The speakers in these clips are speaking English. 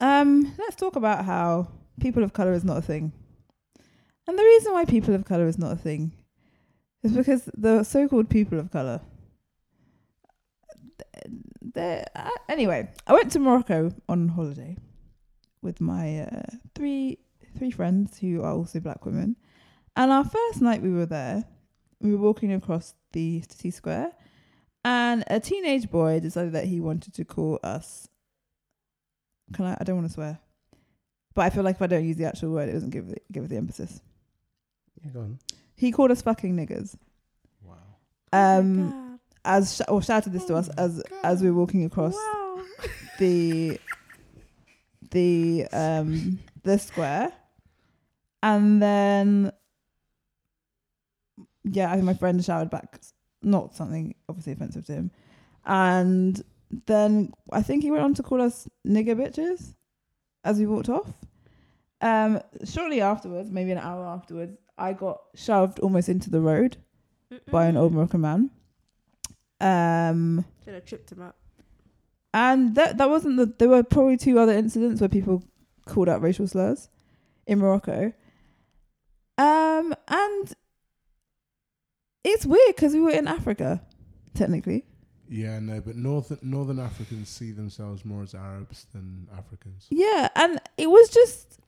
um, let's talk about how people of color is not a thing. And the reason why people of color is not a thing is because the so-called people of color. Uh, anyway, I went to Morocco on holiday with my uh, three three friends who are also black women, and our first night we were there, we were walking across the city square, and a teenage boy decided that he wanted to call us. Can I? I don't want to swear, but I feel like if I don't use the actual word, it doesn't give it, give it the emphasis. Yeah, go on. He called us fucking niggers. Wow. Um, as sh- or shouted this to us as as we were walking across Wow. the the um the square, and then yeah, I think my friend shouted back, not something obviously offensive to him, and then I think he went on to call us nigger bitches as we walked off. Um, shortly afterwards, maybe an hour afterwards, I got shoved almost into the road by an old Moroccan man. Um, Should have tripped him up. and that that wasn't the. There were probably two other incidents where people called out racial slurs in Morocco. Um, and it's weird because we were in Africa, technically. Yeah, no, but northern Northern Africans see themselves more as Arabs than Africans. Yeah, and it was just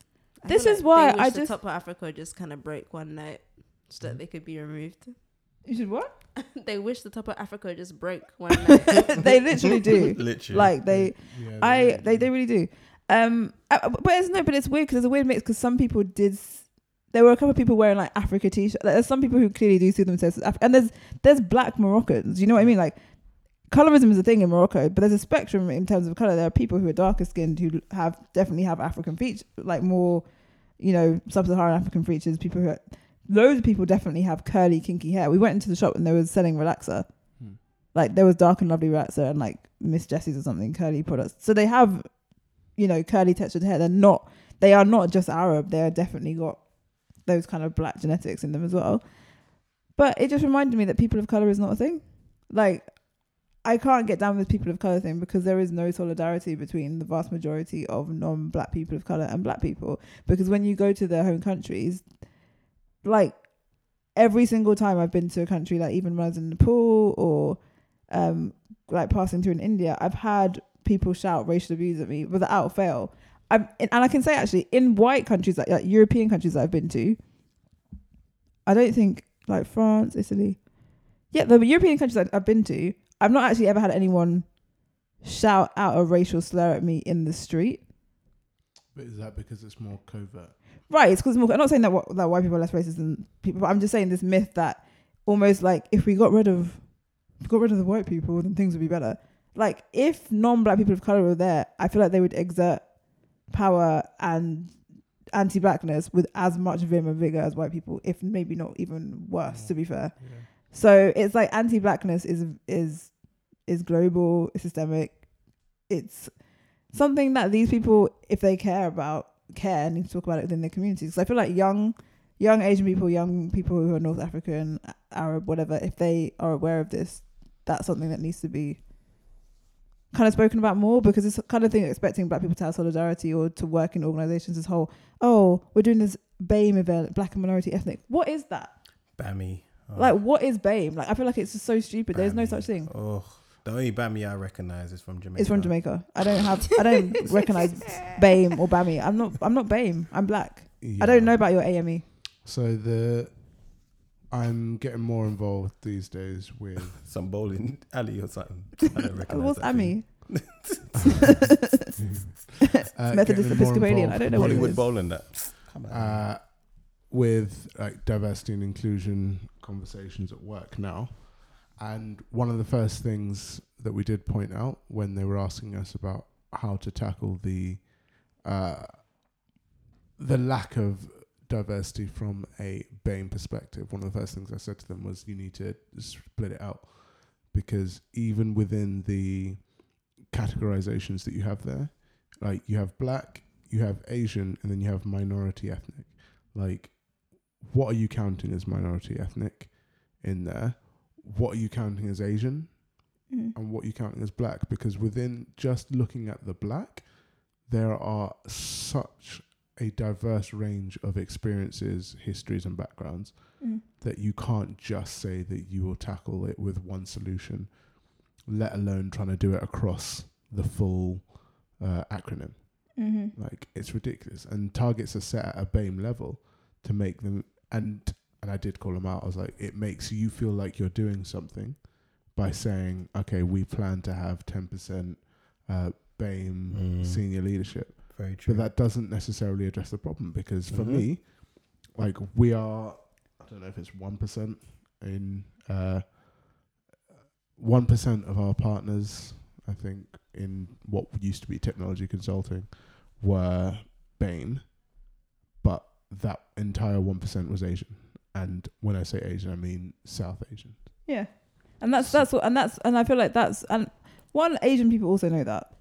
I This feel is why they I wish the just- top of Africa just kind of break one night so that they could be removed. you should what? they wish the top of Africa just broke one night. they literally do. Literally. Like they, Yeah, I really they they really do. Um, uh, but it's no, but it's weird because there's a weird mix because some people did. s- There were a couple of people wearing like Africa t-shirts. Like, there's some people who clearly do see themselves as Af- and there's there's black Moroccans. You know what I mean? Like colorism is a thing in Morocco, but there's a spectrum in terms of color. There are people who are darker skinned who have definitely have African features, like more, you know, sub-Saharan African features. People who, are, loads of people definitely have curly, kinky hair. We went into the shop and they were selling relaxer, Hmm. like there was dark and lovely relaxer and like Miss Jessie's or something curly products. So they have, you know, curly textured hair. They're not. They are not just Arab. They are definitely got those kind of black genetics in them as well. But it just reminded me that people of color is not a thing. Like I can't get down with people of color thing because there is no solidarity between the vast majority of non-black people of color and black people. Because when you go to their home countries, like every single time I've been to a country, like even when I was in Nepal or um, like passing through in India, I've had people shout racial abuse at me without fail. I'm, and I can say actually in white countries like, like European countries that I've been to, I don't think like France, Italy, yeah, the European countries that I've been to, I've not actually ever had anyone shout out a racial slur at me in the street. But is that because it's more covert? Right, it's because I'm not saying that that white people are less racist than people, but I'm just saying this myth that almost like if we got rid of got rid of the white people, then things would be better. Like if non-black people of color were there, I feel like they would exert power and anti-blackness with as much vim and vigor as white people, if maybe not even worse. To be fair, Yeah. so it's like anti-blackness is is is global, it's systemic. It's something that these people, if they care about, care and need to talk about it within their communities. Because I feel like young, young Asian people, young people who are North African, Arab, whatever, if they are aware of this, that's something that needs to be kind of spoken about more because it's kind of thing expecting black people to have solidarity or to work in organizations as whole. Oh, we're doing this BAME event, black and minority ethnic. What is that? Bammy. Oh, Like, what is BAME? Like, I feel like it's just so stupid. There's no such thing. Oh, the only Bammy I recognize is from Jamaica. It's from Jamaica. I don't have. I don't recognize BAME or BAMI. I'm not. I'm not BAME. I'm black. I don't know about your. AME. So the I'm getting more involved these days with Some bowling alley or something. I don't recognize What's that thing. AME? uh, Methodist Episcopalian. I don't know what it Hollywood bowling. That. Come on. uh, with like diversity and inclusion conversations at work now. And one of the first things that we did point out when they were asking us about how to tackle the uh, the lack of diversity from a BAME perspective, one of the first things I said to them was you need to split it out because even within the categorizations that you have there, like you have black, you have Asian, and then you have minority ethnic. Like, what are you counting as minority ethnic in there? What are you counting as Asian? Mm. and what are you counting as black because within just looking at the black there are such a diverse range of experiences, histories, and backgrounds Mm. that you can't just say that you will tackle it with one solution, let alone trying to do it across the full uh, acronym. Mm-hmm. Like it's ridiculous, and targets are set at a BAME level to make them. And and I did call them out. I was like, it makes you feel like you're doing something by saying, okay, we plan to have ten percent uh, BAME Mm. senior leadership, Very true. but that doesn't necessarily address the problem because for Mhm. me, like we are, I don't know if it's one percent in uh, one percent of our partners. I think in what used to be technology consulting were BAME, but that entire one percent was Asian. And when I say Asian, I mean South Asian. Yeah, and that's that's what, and that's and I feel like that's and one Asian people also know that.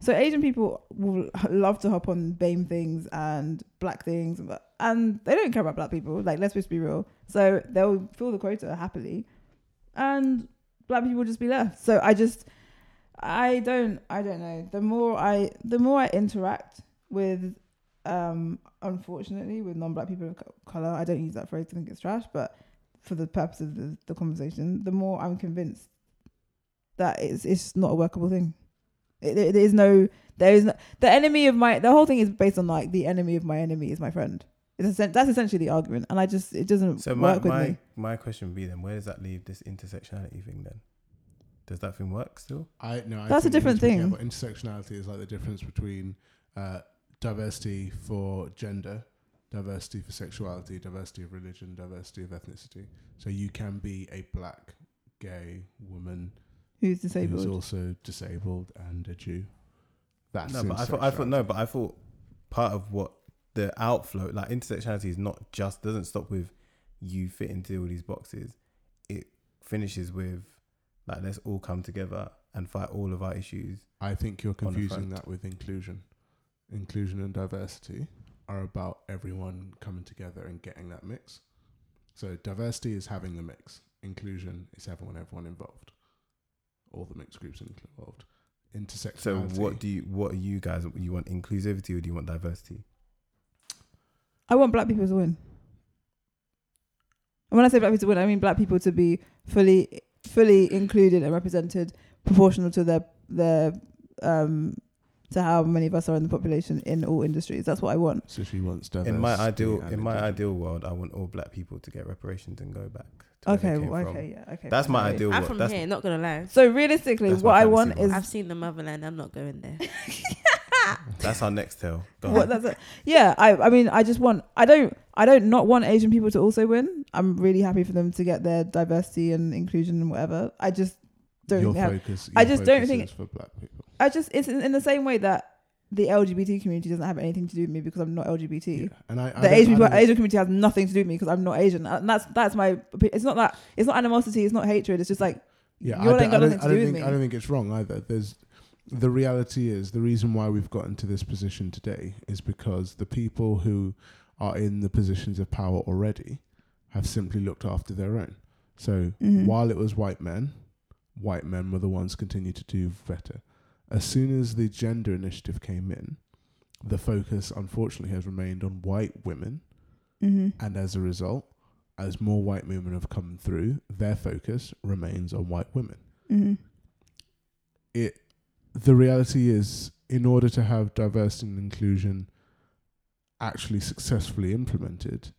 So Asian people will love to hop on BAME things and black things, and and they don't care about black people. Like let's just be real. So they'll fill the quota happily, and black people will just be left. So I just, I don't, I don't know. The more I, the more I interact with, um, unfortunately, with non-black people of color, I don't use that phrase. I think it's trash, but for the purpose of the, the conversation, the more I'm convinced that it's it's not a workable thing. It, it, there is no, there is no, the enemy of my, the whole thing is based on like the enemy of my enemy is my friend. It's essen- that's essentially the argument, and I just it doesn't So my work with my, me. my question would be then, where does that leave this intersectionality thing then? Does that thing work still? I no, I That's a think we different to be thing. careful. Intersectionality is like the difference between uh, diversity for gender, diversity for sexuality, diversity of religion, diversity of ethnicity. So you can be a black, gay woman Who's who's disabled? also disabled and a Jew. That's no, but I thought I thought no, but I thought part of what the outflow, like intersectionality, is not just doesn't stop with you fit into all these boxes. It finishes with like let's all come together and fight all of our issues. I think you're confusing that with inclusion. Inclusion and diversity are about everyone coming together and getting that mix. So diversity is having the mix. Inclusion is everyone, everyone involved. All the mixed groups involved. Intersectionality. So what do you what are you guys you want inclusivity or do you want diversity? I want black people to win. And when I say black people to win, I mean black people to be fully fully included and represented proportional to their their um to how many of us are in the population in all industries. That's what I want. So she wants diversity. in my ideal in my ideal world, I want all black people to get reparations and go back. To where they Okay, came well, from. okay, yeah, okay. That's my ideal I'm world. from That's here, not gonna lie. So realistically, what I want world. is I've seen the motherland. I'm not going there. that's our next tale. Go what that's a, yeah. I I mean, I just want. I don't. I don't not want Asian people to also win. I'm really happy for them to get their diversity and inclusion and whatever. I just don't your have focus. I your just don't think- for black people. I just it's in, in the same way that the LGBT community doesn't have anything to do with me because I'm not LGBT. Yeah. And I, I The Asian people, Asian community has nothing to do with me because I'm not Asian, and that's that's my. It's not that. It's not animosity. It's not hatred. It's just like Yeah, you I got I don't, nothing to I don't do with think, me. I don't think it's wrong either. There's the reality is the reason why we've gotten to this position today is because the people who are in the positions of power already have simply looked after their own. So Mhm. while it was white men, white men were the ones continue to do better. As soon as the gender initiative came in, the focus unfortunately has remained on white women hmm and as a result, as more white women have come through, their focus remains on white women. hmm It the reality is in order to have diversity and inclusion actually successfully implemented,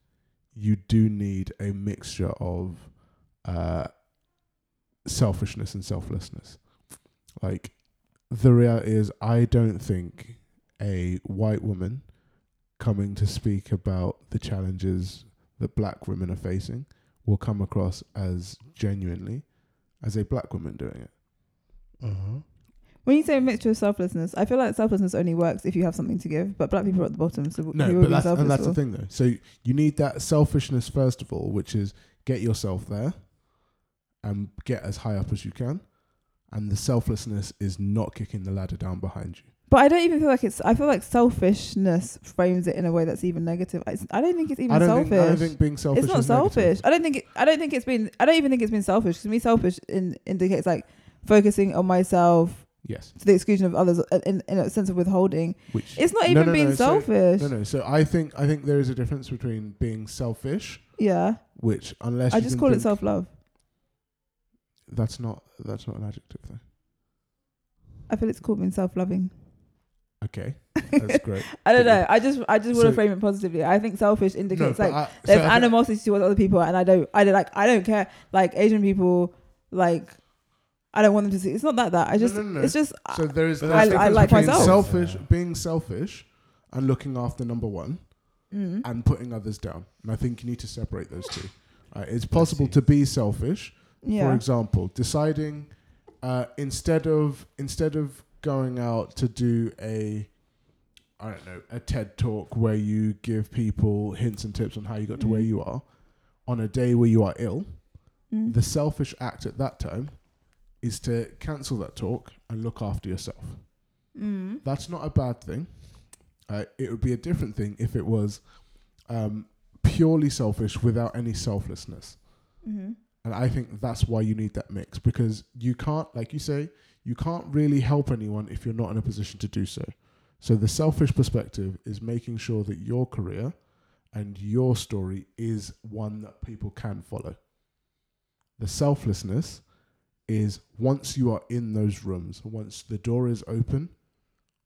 you do need a mixture of uh, selfishness and selflessness. Like the reality is I don't think a white woman coming to speak about the challenges that black women are facing will come across as genuinely as a black woman doing it. Mm-hmm. When you say a mixture of selflessness, I feel like selflessness only works if you have something to give. But black people are at the bottom, so No, who are but we that's, selfless and that's for? the thing though. So you need that selfishness first of all, which is get yourself there and get as high up as you can. And the selflessness is not kicking the ladder down behind you. But I don't even feel like it's. I feel like selfishness frames it in a way that's even negative. I, I don't think it's even I selfish. think I don't think being selfish. it's not is negative. selfish. I don't think. It, I don't think it's been. I don't even think it's been selfish. To me, selfish in, indicates like focusing on myself Yes. to the exclusion of others uh, in, in a sense of withholding. Which It's not even no, being no, so- selfish. no, no. So I think I think there is a difference between being selfish, Yeah, which unless I just call it self love. That's not that's not an adjective though. I feel it's called being self loving. Okay, that's great. I don't know. I just I just want So- to frame it positively. I think selfish indicates but like I- there's I think- animosity towards other people, and I don't I don't like I don't care. Like Asian people, like I don't want them to see. It's not that that I just no, no, no. it's just So there is But there's I- a I like between myself. selfish, Yeah. being selfish, and looking after number one, mm, and putting others down. And I think you need to separate those two. Right? It's possible to be selfish. For example, deciding uh, instead of instead of going out to do a I don't know a TED talk where you give people hints and tips on how you got to where Mhm. you are, on a day where you are ill, mm, the selfish act at that time is to cancel that talk and look after yourself. mm, That's not a bad thing. Uh, it would be a different thing if it was um, purely selfish without any selflessness. mhm. And I think that's why you need that mix because you can't, like you say, you can't really help anyone if you're not in a position to do so. So the selfish perspective is making sure that your career and your story is one that people can follow. The selflessness is once you are in those rooms, once the door is open,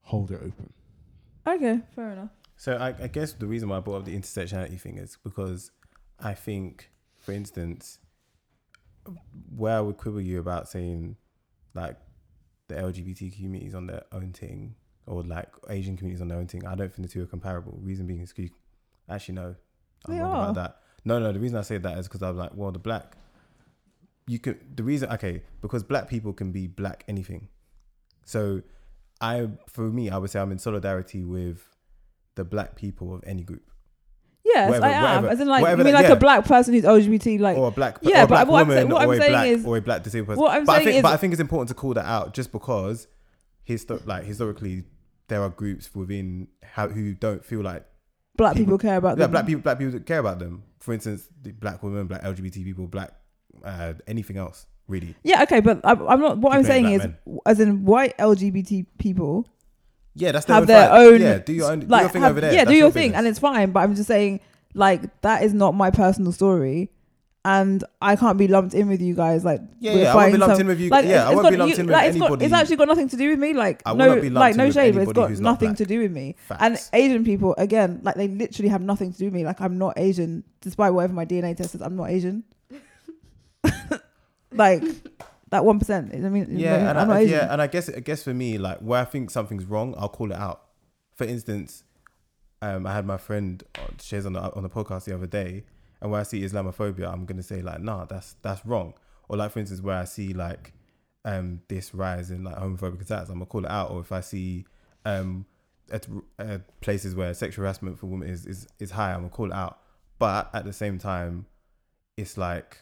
hold it open. Okay, fair enough. So I, I guess the reason why I brought up the intersectionality thing is because I think, for instance, where I would quibble you about saying like the LGBT communities on their own thing or like Asian communities on their own thing, I don't think the two are comparable. Reason being is actually no, I'm They wrong are. about that. No, no, the reason I say that is because I'm like, well, the black, you can the reason okay because black people can be black anything. So I, for me, I would say I'm in solidarity with the black people of any group. Yes, Whatever- I am. whatever- As in, like, you mean that- like yeah. a black person who's LGBT, like or a black, yeah, or a but black what I'm saying- what I'm a saying black, is- or a black disabled person. what I'm but I saying think, is- but I think it's important to call that out, just because, histo- like historically, there are groups within how who don't feel like black people, people- care about yeah, them. black people, black people care about them. For instance, the black women, black LGBT people, black uh, anything else really. Yeah, okay, but I'm, I'm not. What I'm saying is, black as in white LGBT people Yeah, that's their have own their fight. own. Yeah, do your own, do like, your thing have- over there. Yeah, That's do your thing, business. and it's fine. But I'm just saying, like, that is not my personal story, and I can't be lumped in with you guys. Like, yeah, yeah, I won't be lumped some- in with you. Like, yeah, I won't got- be lumped you- in with like, it's got- anybody. it's actually got nothing to do with me. Like, I no, not be lumped like no shade, but it's got nothing to do with me. Facts. And Asian people, again, like they literally have nothing to do with me. Like I'm not Asian, despite whatever my DNA test says. I'm not Asian. like that one percent. I mean, yeah, and Asian. yeah, and I guess I guess for me, like where I think something's wrong, I'll call it out. For instance, um, I had my friend uh, shares on the on the podcast the other day, and where I see Islamophobia, I'm gonna say like, nah, that's that's wrong. Or like for instance, where I see like um this rise in like homophobic attacks, I'm gonna call it out. Or if I see um at, uh, places where sexual harassment for women is, is is high, I'm gonna call it out. But at the same time, it's like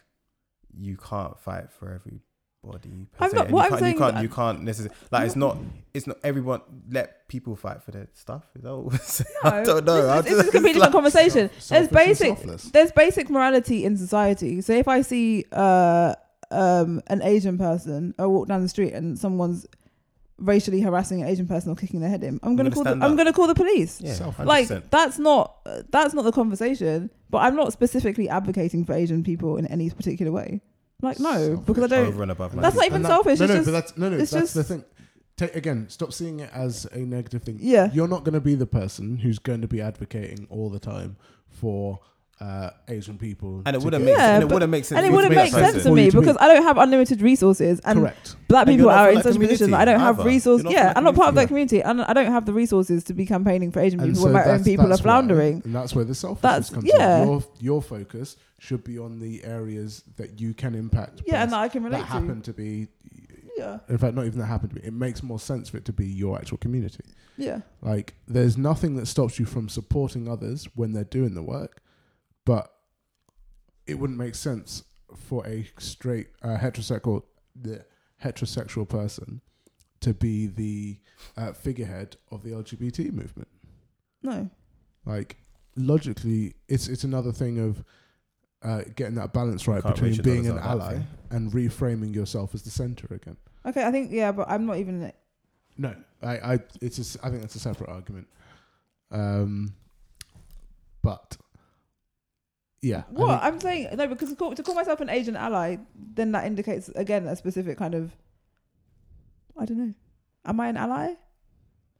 you can't fight for everybody. Per I'm se, not- what you I'm can't, saying- you can't, you can't necessarily like it's not, it's not everyone. Let people fight for their stuff. Is that what we're saying? I don't know. I This, this is a completely different conversation. Self- there's basic, there's basic morality in society. So if I see uh, um, an Asian person, I walk down the street and someone's racially harassing an Asian person or kicking their head in, I'm gonna, gonna call. The, stand I'm gonna call the police. Yeah, 100%. Like that's not uh, that's not the conversation. But I'm not specifically advocating for Asian people in any particular way. Like no, Selfish. because I don't. over and above. my That's not even And selfish, No, it's no, just- but that's no, no. it's That's the just- thing. Take again. Stop seeing it as a negative thing. Yeah. You're not going to be the person who's going to be advocating all the time for uh, Asian people. and it wouldn't get- make Yeah, and it wouldn't make sense. And it to wouldn't make sense to me to because I don't have unlimited resources, and Correct. black And people you're not are from in such a position that I don't have resources. Yeah, I'm not part of that community. community, and I don't have the resources to be campaigning for Asian And people so when my own people are that's why- floundering. and that's where the selfishness That's- comes yeah. in. Your your focus should be on the areas that you can impact. Yeah, and that I can relate that to. happen to be. Yeah, In fact, not even that happen to be. It makes more sense for it to be your actual community. yeah, Like, there's nothing that stops you from supporting others when they're doing the work, but it wouldn't make sense for a straight uh, heterosexual the heterosexual person to be the uh, figurehead of the LGBT movement. no, Like, logically, it's it's another thing of uh, getting that balance right Can't between being an dollars out of that ally thing. and reframing yourself as the center again. okay. I think yeah, but I'm not even No, I, I, it's a s I think that's a separate argument. Um, but yeah, I What I'm saying, no, because to call, to call myself an Asian ally, then that indicates again a specific kind of. I don't know. Am I an ally?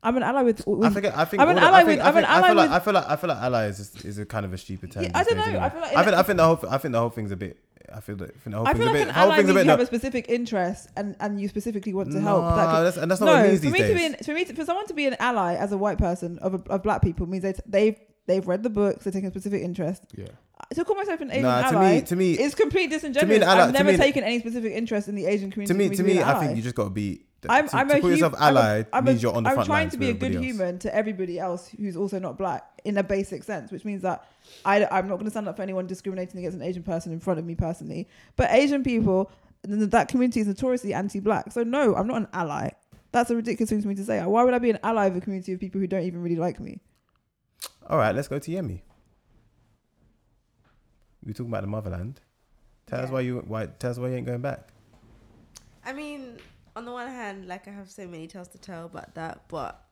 I'm an ally with. with I forget. I think I'm an all the- ally I think, with- I I'm an think- I feel ally like with- I feel like I feel like ally is just, is a kind of a stupid term. Yeah, I don't know. anyway. I feel like I think I think the whole I think the whole thing's a bit. I feel that I think the whole I thing's feel a like bit. an the whole ally means a bit. you have No, a specific interest and, and you specifically want to help. no, That could- that's, and that's not no, what it means for these me days. to be an, for me to, for someone to be an ally as a white person of, a, of black people means they they've they've read the books, they're taking a specific interest. yeah. To call myself an Asian Nah, to ally me, to me, is complete disingenuous. To an ally- I've never me- taken any specific interest in the Asian community. to me, to me, I think you just got to be. I'm, to, I'm to a call yourself I'm a- ally I'm means a, you're on the I'm front trying to be a good else. human to everybody else who's also not black in a basic sense, which means that I, I'm not going to stand up for anyone discriminating against an Asian person in front of me personally. But Asian people, that community is notoriously anti-black. So no, I'm not an ally. That's a ridiculous thing for me to say. Why would I be an ally of a community of people who don't even really like me? All right, let's go to Yemi. We talking about the motherland. Tell us why you why tell us why you ain't going back. I mean, on the one hand, like I have so many tales to tell about that, but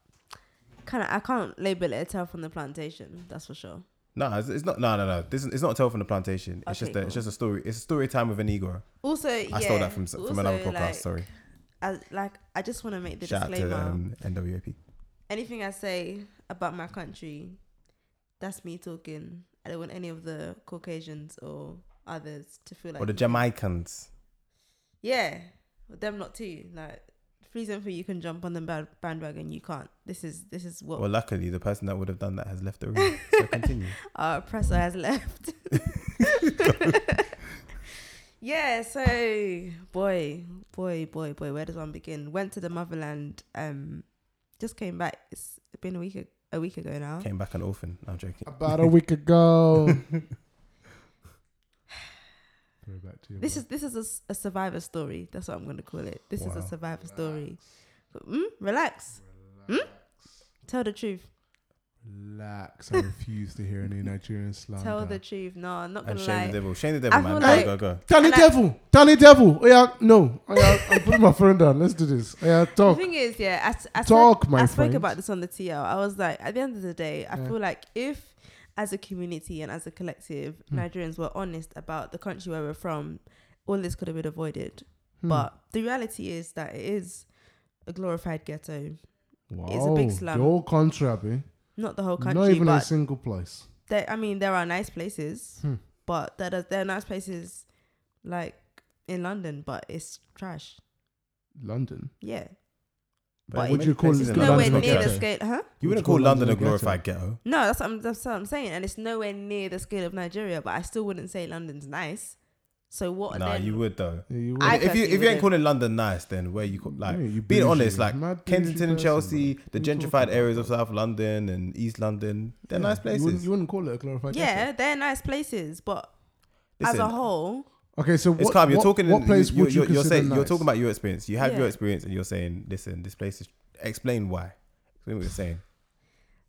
kind of I can't label it a tale from the plantation. That's for sure. No, it's, it's not. No, no, no. This is, it's not a tale from the plantation. It's Okay, just a, it's just a story. It's a story time with a Negro. Also, I yeah, stole that from from also, another podcast. Like, Sorry. I, like I just want to make the Shout out disclaimer. to um, NWAP. anything I say about my country, that's me talking. I don't want any of the Caucasians or others to feel like or the Jamaicans. yeah, them not too. Like reason for you can jump on the band- bandwagon, you can't. This is this is what Well, luckily, the person that would have done that has left the room. so continue. our oppressor has left. yeah, so boy, boy, boy, boy, where does one begin? Went to the motherland. Um, just came back. It's been a week a week ago now. Came back an orphan. No, I'm joking. About a week ago. Back to you. This is this is a s- a, survivor story. That's what I'm going to call it. This is Wow. a survivor story. Mm, relax. Tell the truth. Relax. I refuse to hear any Nigerian slander. Tell the truth. No, I'm not And gonna Shane lie. the Devil. Shane the Devil, I man. feel Go, like- go, go. Danny And I- Devil, Danny Devil. Oh yeah, no. Oh, yeah, I'm putting my phone down. Let's do this. Oh, yeah, The talk. thing is, yeah, I, s- I Talk, said, my I spoke friend. about this on the TL. I was like, at the end of the day, I Yeah. feel like if, as a community and as a collective, Hmm. Nigerians were honest about the country where we're from, all this could have been avoided. Hmm. But the reality is that it is a glorified ghetto. wow, it's a big slum. Your country, Abby. Not the whole country. Not country, even a single place. there, I mean, there are nice places, Hmm. but there are, there are nice places like in London, but it's trash. London. Yeah. But But Would you call places it Nowhere London London near the ghetto. scale, huh? You Would wouldn't you call call London a London a ghetto? glorified ghetto. No, that's what, I'm, that's what I'm saying, and it's nowhere near the scale of Nigeria. But I still wouldn't say London's nice. So what? Nah, then? you would though. Yeah, you would. I if you if you ain't calling London nice, then where you call, like Yeah, you being honest, like Mad bougie Kensington and Chelsea, man. the What are you gentrified areas about? of South London and East London, they're Yeah, nice You places. wouldn't, you wouldn't call it a glorified Yeah, ghetto. they're nice places, but as a whole, Okay, so it's what, calm. You're what, talking. What in, place you, would you you're, you're consider saying you're talking about your experience. You have your experience, and you're saying, listen, this place is. Explain why. Explain what you're saying.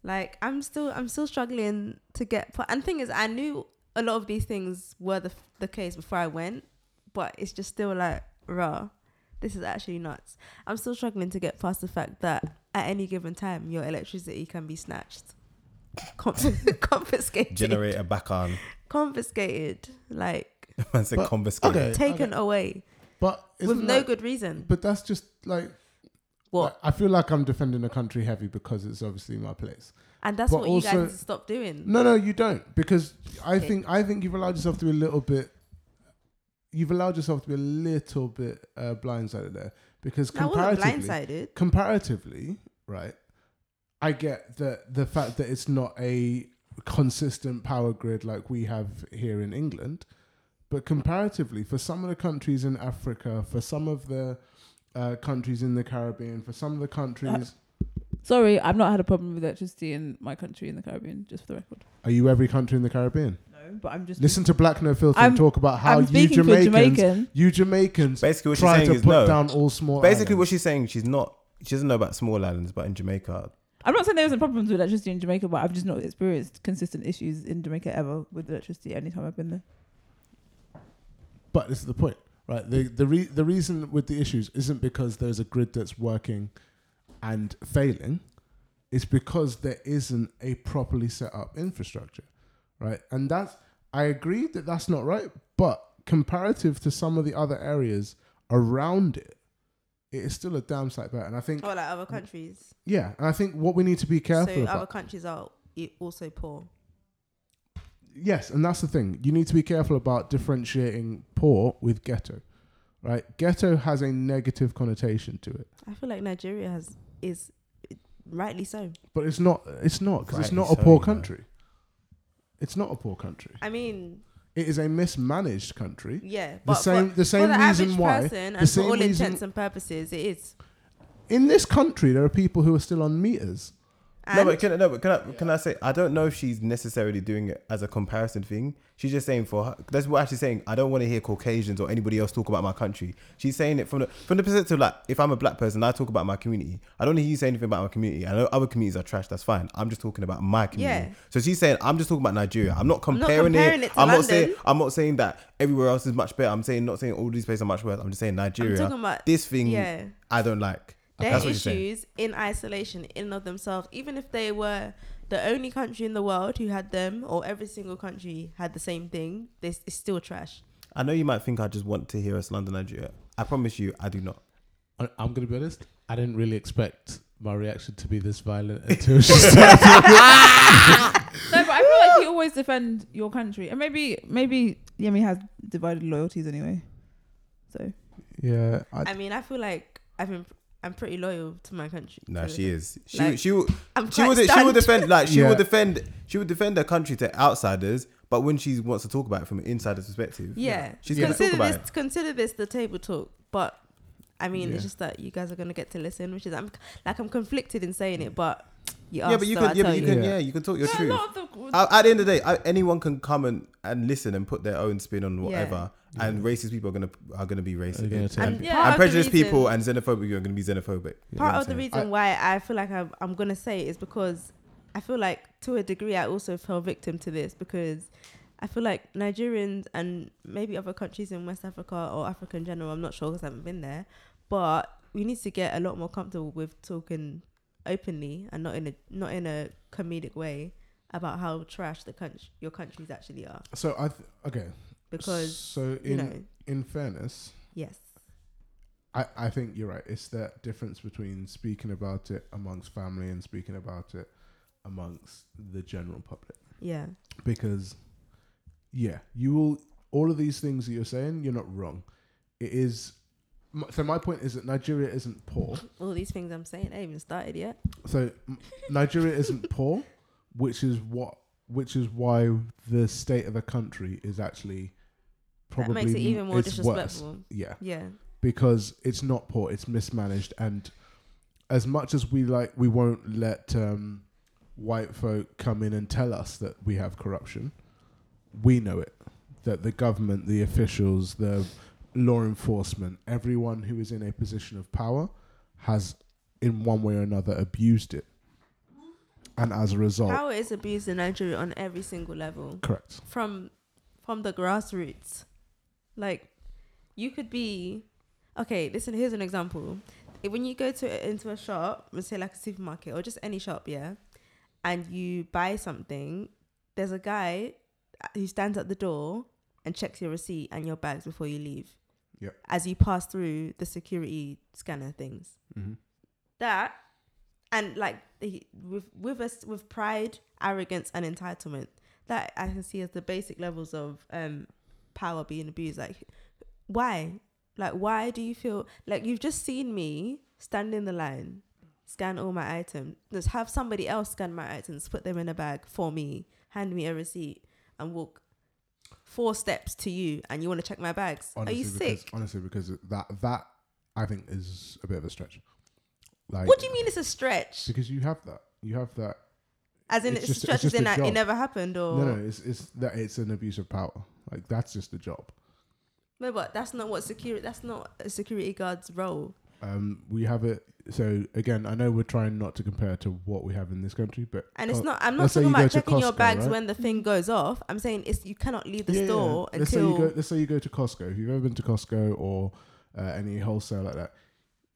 like I'm still I'm still struggling to get. And thing is, I knew a lot of these things were the the case before I went, but it's just still like raw. This is actually nuts. I'm still struggling to get past the fact that at any given time your electricity can be snatched, Confis- confiscated, Generator back on. confiscated, like Man said But- confiscate. okay. taken away But with no that- good reason. But that's just like What? I feel like I'm defending the country heavy because it's obviously my place. And that's But what you guys also- need to stop doing. No, no, you don't because I Okay. think I think you've allowed yourself to be a little bit. You've allowed yourself to be a little bit uh, blindsided there because wasn't comparatively, blindsided. comparatively, right? I get that the fact that it's not a consistent power grid like we have here in England, but comparatively, for some of the countries in Africa, for some of the uh, countries in the Caribbean, for some of the countries, Sorry, I've not had a problem with electricity in my country in the Caribbean, just for the record. are you every country in the Caribbean? No, but I'm just Listen to Black No Filter I'm- and talk about how I'm you speaking for Jamaicans, Jamaican. you Jamaicans, Basically, what she's try saying to is put no. down all small. Basically, what islands. she's saying, she's not. She doesn't know about small islands, but in Jamaica, I'm not saying there wasn't problems with electricity in Jamaica, but I've just not experienced consistent issues in Jamaica ever with electricity anytime I've been there. But this is the point, right? The the re- the reason with the issues isn't because there's a grid that's working and failing, it's because there isn't a properly set up infrastructure, right? And that's I agree that that's not right, but comparative to some of the other areas around it, it is still a damn sight better. And I think, Or like other countries. yeah, and I think what we need to be careful so about. other countries are also poor. Yes, and that's the thing. You need to be careful about differentiating poor with ghetto, right? Ghetto has a negative connotation to it, I feel like Nigeria has is rightly so. but it's not. It's not because it's Rightly not a so, poor you know. country. It's not a poor country. I mean, It is a mismanaged country. yeah, The but same. for, the same for the reason average why person the and for all reason- intents and purposes, it is. in this country there are people who are still on meters. No, but can, no, but can I can I say I don't know if she's necessarily doing it as a comparison thing. She's just saying for her. That's what actually saying. I don't want to hear Caucasians or anybody else talk about my country. She's saying it from the from the perspective like if I'm a black person, I talk about my community. I don't hear you say anything about my community. I know other communities are trash. That's fine. I'm just talking about my community. Yeah. So she's saying I'm just talking about Nigeria. I'm not not comparing, comparing it. it I'm not saying I'm not saying that everywhere else is much better. I'm saying not saying all these places are much worse. I'm just saying Nigeria. talking about This thing yeah. I don't like. Their That's what you're saying. issues in isolation in and of themselves even if they were the only country in the world who had them or every single country had the same thing this is still trash I know you might think I just want to hear us London, Nigeria. I promise you, I do not. I, I'm going to be honest. I didn't really expect my reaction to be this violent no, until she started but I feel like you always defend your country, and maybe maybe Yemi has divided loyalties anyway. So yeah, i mean i feel like i've been i'm pretty loyal to my country No, So she is. She Like, she will i'm she quite would she would defend like she Yeah. would defend she would defend her country to outsiders, but when she wants to talk about it from an insider's perspective, yeah she's gonna consider talk about this consider this the table talk but i mean Yeah. it's just that you guys are gonna get to listen which is i'm like i'm conflicted in saying it but you Yeah, but you so can yeah, but you you. can Yeah. yeah, you can talk your No, truth. the Uh, at the end of the day, I, anyone can come and, and listen and put their own spin on whatever, Yeah. and racist people are gonna are gonna be racist, gonna and, take And yeah, and part of the prejudiced people and xenophobic are gonna be xenophobic. You know part what of the I'm reason why I feel like I'm, I'm gonna say it is because I feel like to a degree I also fell victim to this because I feel like Nigerians and maybe other countries in West Africa or Africa in general, I'm not sure because I haven't been there, but we need to get a lot more comfortable with talking openly and not in a not in a comedic way about how trash the country your countries actually are. So I th- okay because so you in know in fairness, yes I, I think you're right. It's that difference between speaking about it amongst family and speaking about it amongst the general public. yeah Because, yeah, you will, all of these things that you're saying, you're not wrong. It is, so my point is that Nigeria isn't poor. all these things I'm saying I haven't even started yet So Nigeria isn't poor, which is what, which is why the state of the country is actually probably that makes it even more it's worse. disrespectful Yeah. yeah because it's not poor, it's mismanaged, and as much as we like, we won't let um, white folk come in and tell us that we have corruption. We know it. That the government, the officials, the law enforcement, everyone who is in a position of power has, in one way or another, abused it, and as a result, Power is abused in Nigeria on every single level, correct. from from the grassroots. Like, you could be, okay. Listen, here's an example. When you go to into a shop, let's say like a supermarket or just any shop, yeah, and you buy something, there's a guy who stands at the door and checks your receipt and your bags before you leave. Yep. As you pass through the security scanner things. Mm-hmm. that and like with with us with pride arrogance and entitlement that i can see as the basic levels of um power being abused like why like why do you feel like you've just seen me stand in the line scan all my items just have somebody else scan my items put them in a bag for me hand me a receipt and walk four steps to you and you want to check my bags Honestly, are you because, sick Honestly, because that that I think is a bit of a stretch. Like, what do you mean it's a stretch Because you have that. You have that. As in, It's it's, just- it's stretches just in that it never happened, or No, no, it's it's that it's an abuse of power. Like that's just a job. No, but that's not what security. That's not a security guard's role. Um, we have it. So again, I know we're trying not to compare to what we have in this country, but And it's not. I'm not talking about checking your bags right? when the thing goes off. I'm saying it's you cannot leave the Yeah, store yeah. Let's say you until. go. Let's say you go to Costco. If you've ever been to Costco or uh, any wholesale like that,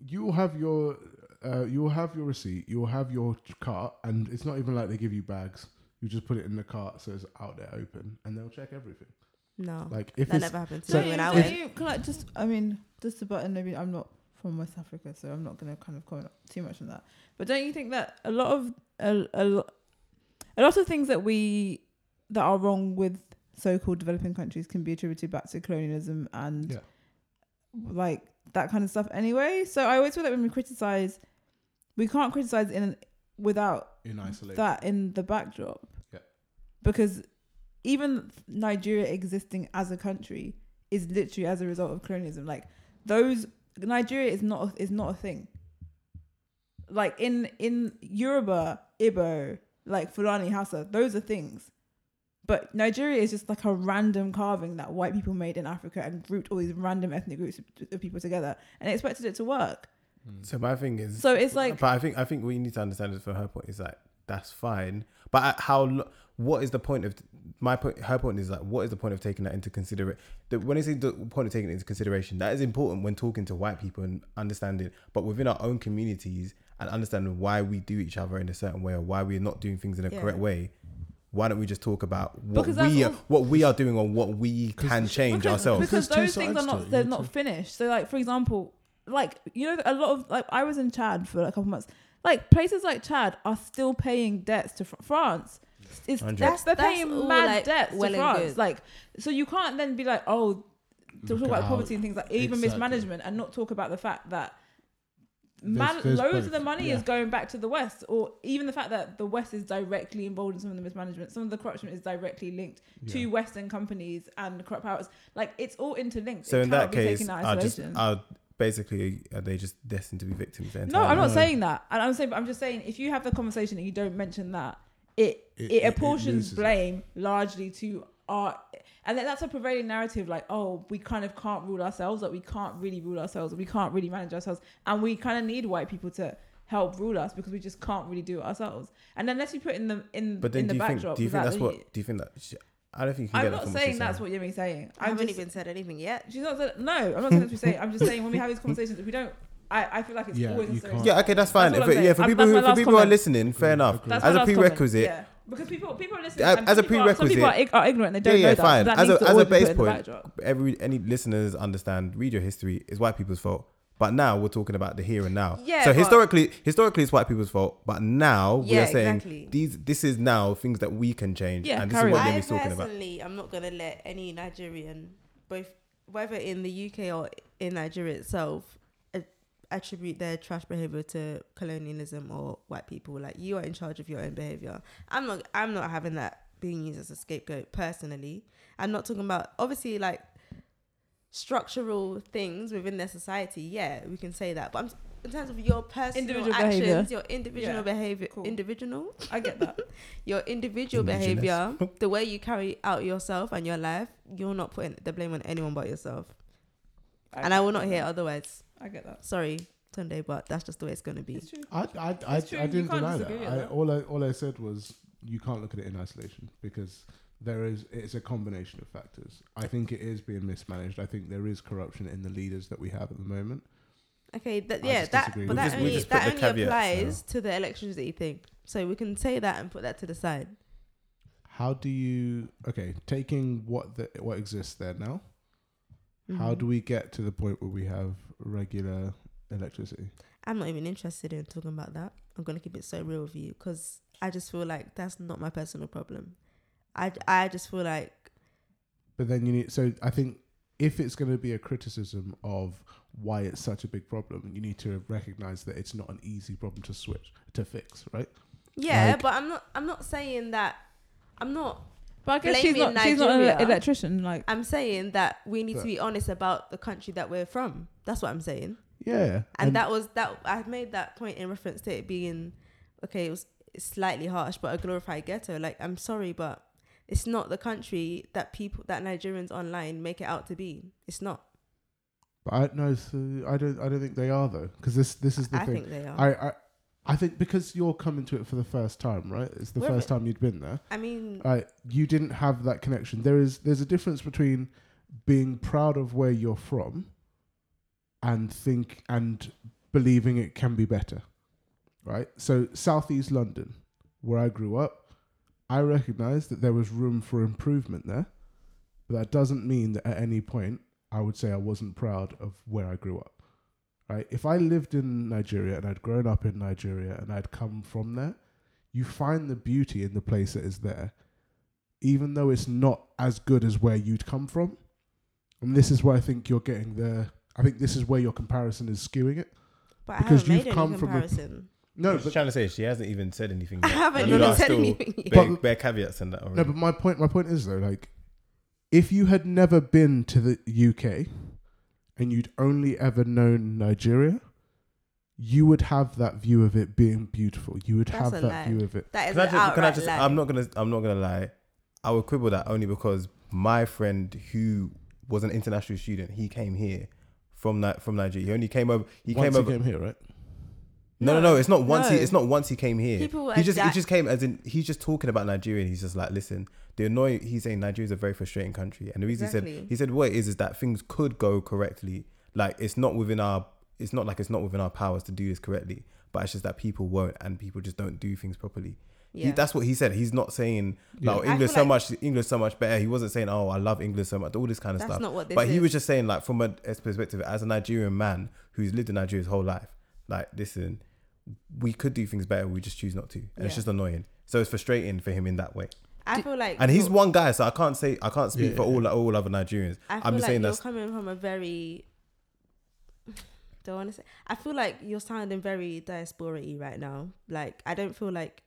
you will have your uh, you'll have your receipt, you'll have your cart, and it's not even like they give you bags. You just put it in the cart so it's out there open, and they'll check everything. No, Like if that never happened to so me when I don't went. you, can I just, I mean, just a button. Maybe I'm not from West Africa, so I'm not going to kind of comment too much on that. But don't you think that a lot of a, a a lot of things that we that are wrong with so-called developing countries can be attributed back to colonialism and Yeah. like that kind of stuff anyway. So I always feel like when we criticize, we can't criticize in without in isolation. that in the backdrop. Yeah. Because even Nigeria existing as a country is literally as a result of colonialism. Like those Nigeria is not a, is not a thing. Like in in Yoruba, Ibo, like Fulani, Hausa, those are things. But Nigeria is just like a random carving that white people made in Africa and grouped all these random ethnic groups of- of people together and expected it to work. Mm. So my thing is, So it's like but I think I think what you need to understand is from her point is like that's fine, but uh, how what is the point of my point? Her point is like what is the point of taking that into consideration? When I say the point of taking it into consideration, that is important when talking to white people and understanding, but within our own communities and understanding why we do each other in a certain way or why we're not doing things in a Yeah. correct way. Why don't we just talk about what Because that's we are, all- what we are doing or what we can change because, ourselves? because those things are not they're you not finished. So like for example, like you know a lot of like I was in Chad for a couple months. Like places like Chad are still paying debts to Fr- France. It's Hundred. that's, they're That's paying all, mad like, debts well to and France. Like so you can't then be like oh to talk about how- poverty and things like even Exactly. mismanagement and not talk about the fact that There's- man, there's loads both, of the money yeah. is going back to the West, or even the fact that the West is directly involved in some of the mismanagement. Some of the corruption is directly linked to Western companies and corrupt powers. Like it's all interlinked. So It in that case, taken in just isolation. are basically are they just destined to be victims? the no, I'm not time? saying that. And I'm saying, but I'm just saying, if you have the conversation and you don't mention that, it It- it, it- it apportions it. blame largely to our, and that's a prevailing narrative. Like, oh, we kind of can't rule ourselves. Like, we can't really rule ourselves. We can't really manage ourselves, and we kind of need white people to help rule us because we just can't really do it ourselves. And unless you put in the in But then in the you think backdrop, do you think that's the- what do you think that sh- I don't think you can I'm get not that what saying she's that's saying. what Yemi's saying. I I'm haven't just, even said anything yet. She's not said no. I'm not saying that's what she's saying. I'm just saying when we have these conversations, if we don't. I, I feel like it's Yeah, always you necessary. can't- Yeah, okay, that's fine. That's If what it- I'm yeah, for I'm- people who for last people who are listening, fair Yeah, enough. That's As a prerequisite. Yeah. Because people people are listening. As- as a some people are- some people prerequisite- are, ig- are ignorant. They don't Yeah, know yeah, that. fine. That As a- needs as a always be put base point, every any listeners understand. Read your history is white people's fault. But now we're talking about the here and now. Yeah, So but- historically, historically it's white people's fault. But now we Yeah, are saying exactly. these. This is now things that we can change. Yeah, and this is what on. I Yemi's talking about. personally, I'm not gonna let any Nigerian, both whether in the UK or in Nigeria itself, a- attribute their trash behavior to colonialism or white people. Like you are in charge of your own behavior. I'm not. I'm not having that being used as a scapegoat personally. I'm not talking about obviously like structural things within their society. Yeah, we can say that. But I'm, in terms of your personal Individual actions, behaviour. your individual Yeah, behavior, cool. individual I get that. your individual behavior, the way you carry out yourself and your life, you're not putting the blame on anyone but yourself. and I will not hear otherwise. I get that. Sorry, Tunde, but that's just the way it's going to be. It's true. I, I, I, It's true, I didn't deny that. I, that. all I all I said was you can't look at it in isolation because there is it's a combination of factors. I think it is being mismanaged. I think there is corruption in the leaders that we have at the moment. Okay, that yeah, that disagree but with that you. We only that only caveat, applies to the electricity thing. So we can say that and put that to the side. How do you okay taking what the, what exists there now? How Mhm. do we get to the point where we have regular electricity? I'm not even interested in talking about that. I'm gonna keep it so real with you because I just feel like that's not my personal problem. I I just feel like But then you need so I think if it's going to be a criticism of why it's such a big problem, you need to recognize that it's not an easy problem to switch to fix, right? yeah, Like- but I'm not I'm not saying that I'm not But I guess she's not. She's not an Nigeria. electrician. Like I'm saying that we need to be honest about the country that we're from. That's what I'm saying. Yeah, And, that was that I made that point in reference to it being okay, it was slightly harsh, but a glorified ghetto. Like I'm sorry, but it's not the country that people that Nigerians online make it out to be. It's not. But I no, so I don't. I don't think they are though, because this this is the I thing. think they are. I, I I think because you're coming to it for the first time, right? It's the We're- first time you'd been there. I mean, Right, you didn't have that connection. There is there's a difference between being proud of where you're from and think and believing it can be better. right? So southeast London, where I grew up, I recognise that there was room for improvement there, but that doesn't mean that at any point I would say I wasn't proud of where I grew up. Right? If I lived in Nigeria and I'd grown up in Nigeria and I'd come from there, you find the beauty in the place that is there, even though it's not as good as where you'd come from. And this is where I think you're getting the. I think this is where your comparison is skewing it. But Because I haven't you've made come any from a- comparison. No, She's but trying to say she hasn't even said anything. I haven't And even you are said still anything yet. Bare, But- bare caveats and that already. No, but my point my point is though, like if you had never been to the UK and you'd only ever known Nigeria, you would have that view of it being beautiful. You would That's have that lie. view of it. That is can I an just, can I outright just lie. I'm not gonna I'm not gonna lie. I would quibble that only because my friend who was an international student, he came here from that from Nigeria. He only came over. He Once came he over. came here, right? No, no, no. It's not once he. It's not once he came here. People he just he just came as in he's just talking about Nigeria. and He's just like, listen, the annoying. He's saying Nigeria is a very frustrating country, and the reason he said he said what it is is that things could go correctly. Like it's not within our. It's not like it's not within our powers to do this correctly, but it's just that people won't, and people just don't do things properly. He, Yeah. that's what he said. He's not saying Yeah. like I English so like- much, English so much better. He wasn't saying, oh, I love English so much, all this kind of That's stuff. not what this But he was just saying, like, from a a perspective, as a Nigerian man who's lived in Nigeria his whole life, like, listen, we could do things better. We just choose not to, and it's just annoying. So it's frustrating for him in that way. I feel like And he's one guy, so I can't say I can't speak Yeah. for all all other Nigerians. I feel I'm just like saying you're that's coming from a very. Don't want to say. I feel like you're sounding very diaspora-y right now. Like I don't feel like.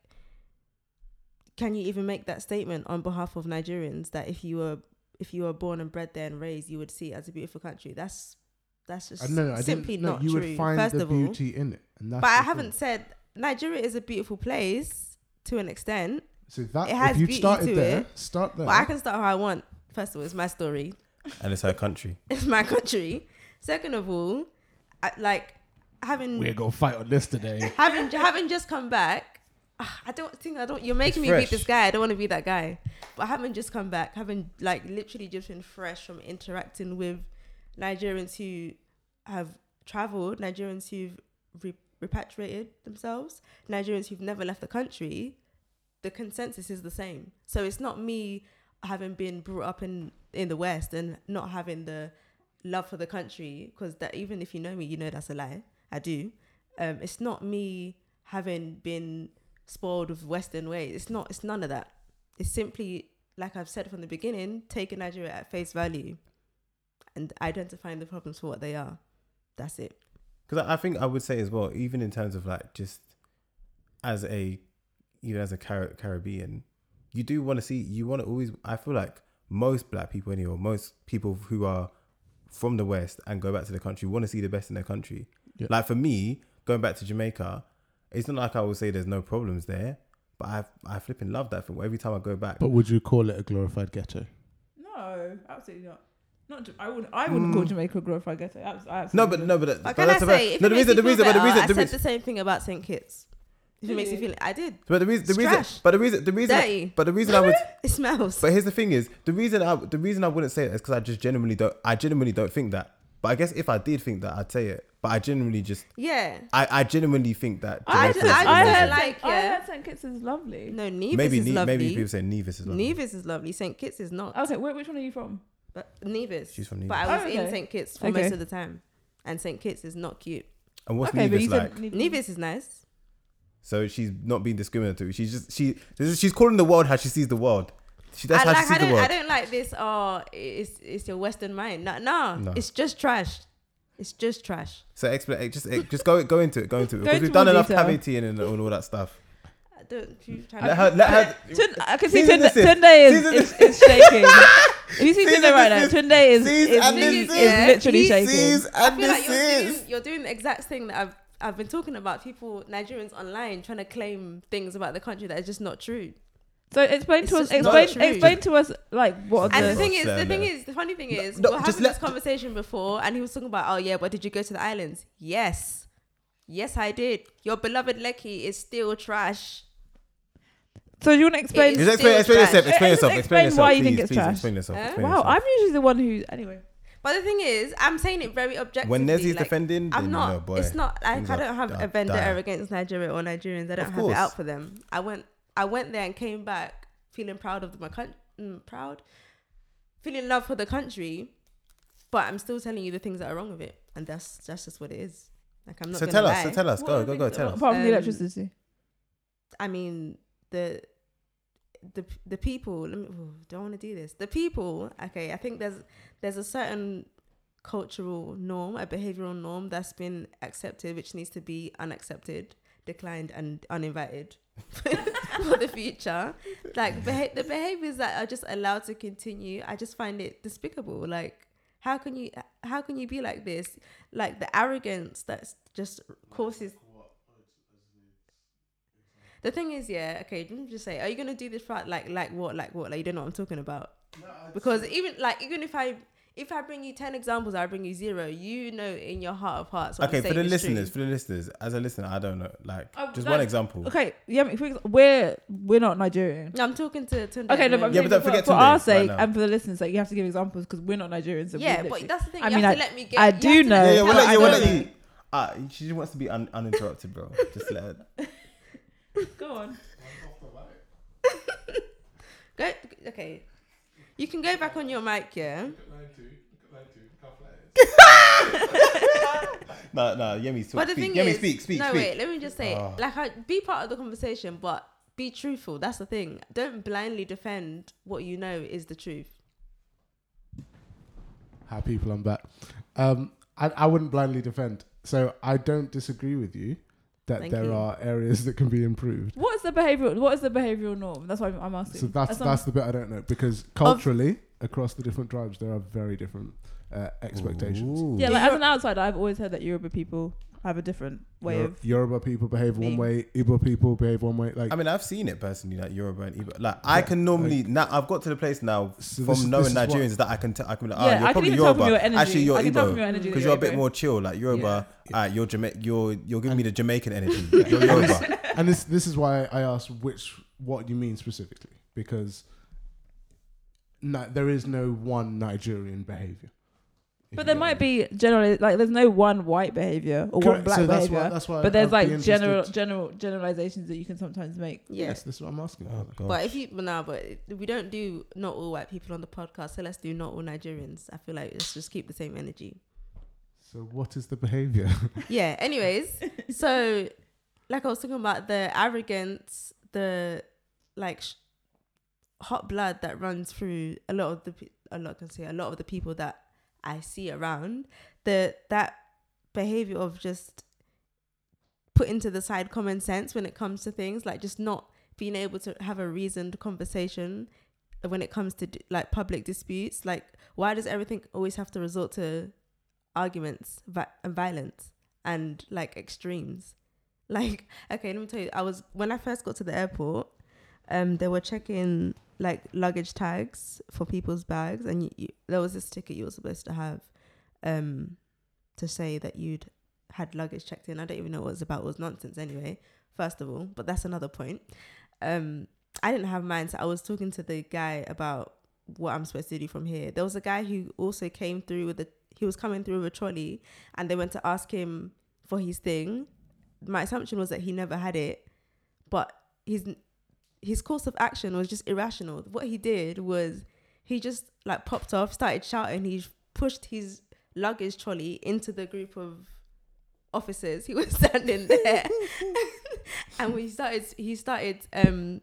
Can you even make that statement on behalf of Nigerians that if you were if you were born and bred there and raised, you would see it as a beautiful country? That's that's just I know. I simply didn't. No, not you true. would find first the of all, beauty in it, and that's but I thing. haven't said Nigeria is a beautiful place to an extent. So that it has if you beauty started to there, it, start there. But I can start how I want. First of all, it's my story. and it's her country. It's my country. Second of all, I, like having We're gonna fight on this today. having having just come back. ah, I don't think I don't. You're making It's me fresh. beat this guy. I don't want to be that guy. But having just come back, having like literally just been fresh from interacting with Nigerians who have traveled, Nigerians who've re- repatriated themselves, Nigerians who've never left the country, the consensus is the same. So it's not me having been brought up in in the West and not having the love for the country because that even if you know me, you know that's a lie. I do. Um, it's not me having been spoiled with Western ways. It's not. It's none of that. It's simply like I've said from the beginning, taking Nigeria at face value and identifying the problems for what they are. That's it. Because I I think I would say as well, even in terms of like just as a even as a Car- Caribbean, you do want to see you want to always. I feel like most black people anyway, or most people who are from the West and go back to the country want to see the best in their country. Yeah. Like for me, going back to Jamaica, it's not like I would say there's no problems there, but I I flipping love that thing. Every time I go back, But would you call it a glorified ghetto? No, absolutely not. Not. Ja- I wouldn't. I wouldn't call Jamaica a glorified ghetto. Abs- I Mm. no, but absolutely no, but, But but can I that's the say, if no, it the makes reason, the you feel reason, but the better, reason, I the said reason, the same thing about St. Kitts. If it makes you Really? feel, I did. but the reason, the It's reason, trash. but the reason, the reason, Dirty. but the reason I would. It smells. But here's the thing: is the reason I the reason I wouldn't say it is because I just genuinely don't. I genuinely don't think that. But I guess if I did think that, I'd say it. But I genuinely just. yeah. I, I genuinely think that. I Jamaica just- is I I amazing. heard like, like. I yeah. heard St Kitts is lovely. No, Nevis maybe is Ne- lovely. maybe people say Nevis is lovely. Nevis is lovely. St. Kitts is not. Okay, wh- which one are you from? But Nevis. She's from Nevis. But I was Oh, in okay. St. Kitts for Okay. most of the time. And St. Kitts is not cute. And what's okay, Nevis like? Nevis. Nevis is nice. So she's not being discriminatory. She's just she. this is- She's calling the world how she sees the world. She, that's I, how like, she sees I, the don't, I world. don't like this. Oh, it's it's your Western mind. No, no, No. it's just trash. It's just trash. So explain. Just eh, just go go into it. Go into it Go because into we've done more enough detail. cavity and, and all that stuff. I don't. You trying Let her. Let her. Tun- I can see Tunde. Tunde is, is, is shaking. if you see Season Tunde right now, this. Tunde is, is, and is, this is literally he shaking. sees I and feel like you're doing, you're doing the exact thing that I've I've been talking about. People, Nigerians online, trying to claim things about the country that is just not true. So explain It's to us, just not explain, true. explain to us, like what are And the, the thing is, the thing is, the funny thing No, is, no, we're just having let- this conversation before, and he was talking about, oh yeah, but did you go to the islands? Yes, yes, I did. Your beloved Lekki is still trash. So do you want to explain? It Just explain, still explain yourself. Explain yourself. explain Explain yourself. why you please, think it's please trash. Explain yourself. Huh? explain Wow, yourself. I'm usually the one who. Anyway, But the thing is, I'm saying it very objectively. when Nezzy's like, defending, I'm not. you know, boy. it's not like I don't have a vendetta against Nigeria or Nigerians. I don't have it out for them. I went. I went there and came back feeling proud of my country. Mm, proud, feeling love for the country. But I'm still telling you the things that are wrong with it, and that's that's just what it is. Like I'm not. So gonna tell us. So tell us. What Go go go. Tell us. Apart from the Um, electricity. I mean the the the people. Let me. don't want to do this. The people. Okay, I think there's there's a certain cultural norm, a behavioral norm that's been accepted, which needs to be unaccepted, declined, and uninvited for the future. Like beha- the behaviors that are just allowed to continue, I just find it despicable. Like. How can you how can you be like this? Like the arrogance that's just causes the thing is, yeah, okay, let me just say, are you gonna do this right like like what, like what? Like you don't know what I'm talking about. Because even like even if I if I bring you ten examples, I bring you zero, you know in your heart of hearts. I'm Okay, for the listeners, true. for the listeners, as a listener, I don't know. Like, Oh, just like- one example. Okay, yeah, for we're we're not Nigerian. No, I'm talking to, to Okay, no, but I'm Yeah, but don't for, forget for Tunde our sake now. and for the listeners, like you have to give examples because we're not Nigerians. So yeah, but that's the thing. I you mean, have I- let me get. I do know, Yeah, yeah, we'll let you. We'll let you. Ah, she just wants to be un- uninterrupted, bro. Just let her. Go on. Go, okay, you can go back on your mic, yeah. No, no, Yemi, speak. But the speak. thing Yemi, is, speak, speak, no speak. wait, let me just say, Oh. like, I, be part of the conversation, but be truthful. That's the thing. Don't blindly defend what you know is the truth. Hi, people. I'm back. Um, I, I wouldn't blindly defend. So I don't disagree with you that Thank there you. are areas that can be improved. What is the behavioral? What is the behavioral norm? That's why I'm, I'm asking. So that's As that's the bit I don't know because culturally across the different tribes there are very different uh, expectations. Ooh. yeah, like as an outsider, I've always heard that Yoruba people have a different way Yor- of. Yoruba people behave one being- way, Igbo people behave one way. Like I mean, I've seen it personally, like Yoruba and Igbo. Like, I can normally now. I've got to the place now So from this knowing this is what- Nigerians that I can. T- I can be like, Yeah, ah, I you're can probably even tell from Yoruba. your energy. Actually, you're I can tell from Igbo your energy because that you're a bit Igbo. more chill. Like Yoruba, Yeah. ah, you're Jama- You're you're giving me the Jamaican energy. You're Yoruba. and this this is why I asked which what you mean specifically because ni- there is no one Nigerian behavior. If But there might what I mean. be generally like there's no one white behavior or one black so that's behavior. why, that's why but there's I'd like general general generalizations that you can sometimes make. Yeah. Yes, this is what I'm asking. Oh. But if you but no, but we don't do not all white people on the podcast, so let's do not all Nigerians. I feel like let's just keep the same energy. So what is the behavior? Yeah. Anyways, so like I was talking about the arrogance, the like sh- hot blood that runs through a lot of the pe- a lot I can say a lot of the people that I see around. The that behavior of just putting to the side common sense when it comes to things like just not being able to have a reasoned conversation when it comes to like public disputes like why does everything always have to resort to arguments vi- and violence and like extremes like okay let me tell you i was when i first got to the airport um they were checking like luggage tags for people's bags and you, you, there was this ticket you were supposed to have um to say that you'd had luggage checked in. I don't even know what it was about. It was nonsense anyway first of all but that's another point. Um i didn't have mine so i was talking to the guy about what i'm supposed to do from here. There was a guy who also came through with a he was coming through with a trolley and they went to ask him for his thing. My assumption was that he never had it but his his course of action was just irrational. What he did was he just like popped off started shouting he pushed his luggage trolley into the group of officers he was standing there. And he started he started um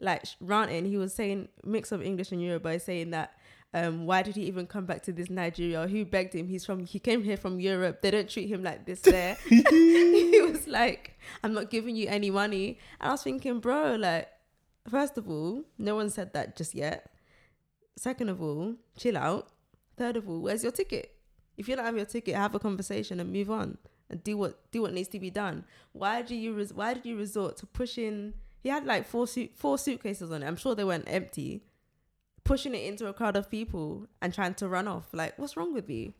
like ranting. He was saying mix of english and yoruba saying that um why did he even come back to this nigeria? Who begged him? He's from he came here from europe. They don't treat him like this there. He was like i'm not giving you any money. And i was thinking bro like first of all no one said that just yet. Second of all chill out. Third of all where's your ticket? If you don't have your ticket have a conversation and move on and do what do what needs to be done. Why do you res- why did you resort to pushing he had like four suit four suitcases on it. I'm sure they weren't empty. Pushing it into a crowd of people and trying to run off. Like what's wrong with you?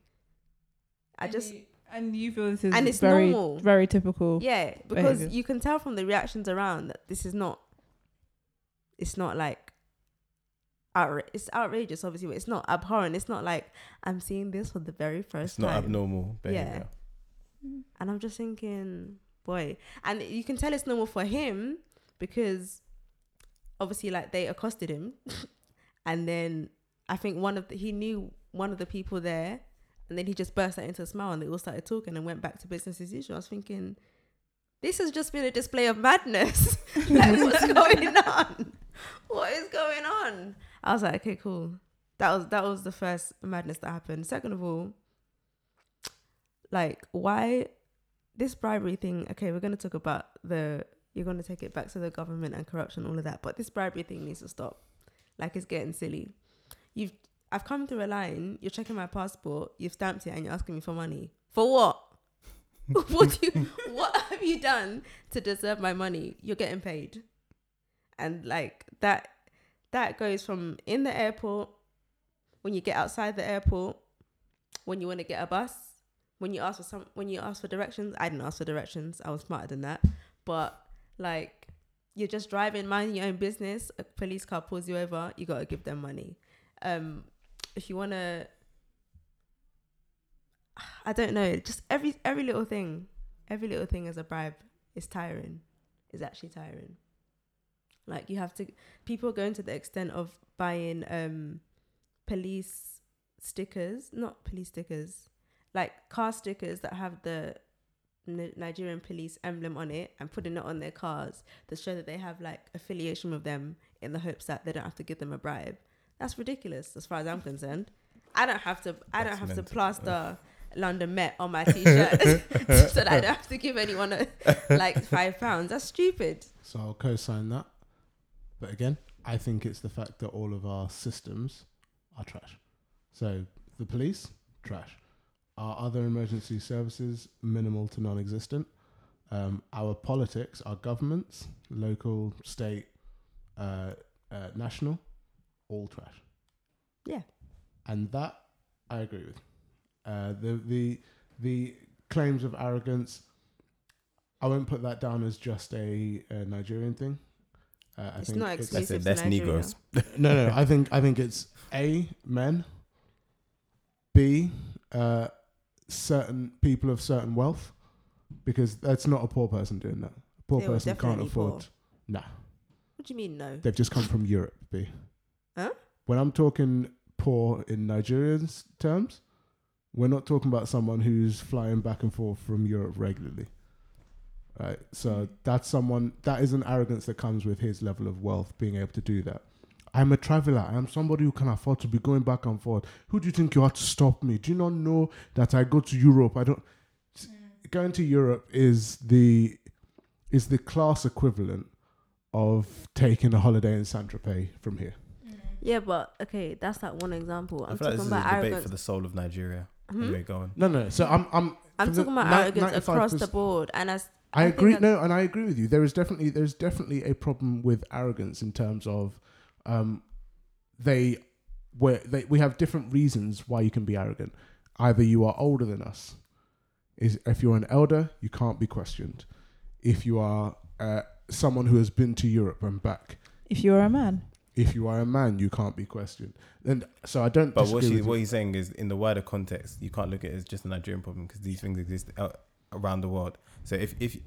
I And just you, and you feel this is And it's very normal. very typical. yeah because behavior. you can tell from the reactions around that this is not it's not like outra- it's outrageous. Obviously, but it's not abhorrent. It's not like I'm seeing this for the very first It's not abnormal behavior. And I'm just thinking, boy. And you can tell it's normal for him because obviously, like, they accosted him. and then I think one of the, he knew one of the people there. And then he just burst out into a smile and they all started talking and went back to business as usual. I was thinking, this has just been a display of madness. like, what's going on? What is going on? I was like, okay, cool. That was that was the first madness that happened. Second of all, like why this bribery thing okay we're to talk about the you're to take it back to the government and corruption all of that but this bribery thing needs to stop like it's getting silly you've i've come through a line you're checking my passport you've stamped it and you're asking me for money for what what do you what have you done to deserve my money you're getting paid and like that that goes from in the airport when you get outside the airport when you want to get a bus when you ask for some when you ask for directions i didn't ask for directions i was smarter than that. But like you're just driving minding your own business a police car pulls you over you got to give them money. Um if you want to i don't know just every every little thing every little thing is a bribe is tiring is actually tiring like you have to people are going to the extent of buying um police stickers not police stickers like car stickers that have the N- Nigerian police emblem on it and putting it on their cars to show that they have like affiliation with them in the hopes that they don't have to give them a bribe. That's ridiculous as far as I'm concerned. I don't have to I don't That's have to mental. plaster London Met on my t-shirt so that I don't have to give anyone a, like 5 pounds. That's stupid. So I'll co-sign that. But again, I think it's the fact that all of our systems are trash. So the police, trash. Our other emergency services, minimal to non-existent. Um, our politics, our governments, local, state, uh, uh, national, all trash. Yeah. And that I agree with. Uh, the the the claims of arrogance. I won't put that down as just a, a Nigerian thing. Uh, I It's think not it's- That's exclusive it. to Nigeria. Negroes. no, no. I think I think it's a men. B uh, certain people of certain wealth, because that's not a poor person doing that. A poor They person can't afford. poor. Nah, What do you mean no? they've just come from Europe. B. Huh? When I'm talking poor in Nigerians terms, we're not talking about someone who's flying back and forth from Europe regularly. Right. So that's someone that is an arrogance that comes with his level of wealth, being able to do that. I'm a traveler. I'm somebody who can afford to be going back and forth. Who do you think you are to stop me? Do you not know that I go to Europe? I don't. Going to Europe is the is the class equivalent of taking a holiday in Saint Tropez from here. Yeah, but okay, that's like one example. I I'm feel like talking this is a about debate arrogance. for the soul of Nigeria. Hmm? Anyway, go on. No, no. So I'm I'm I'm for the talking about ni- arrogance across the board, and as I, I agree. No, and I agree with you. There is definitely there's definitely a problem with arrogance in terms of um, they where they we have different reasons why you can be arrogant. Either you are older than us. Is if you're an elder, you can't be questioned. If you are uh, someone who has been to Europe and back, If you're a man, if you are a man, you can't be questioned. And so I don't. But what disagree she what he's saying is in the wider context, you can't look at it as just a Nigerian problem because these things exist out, around the world. So if if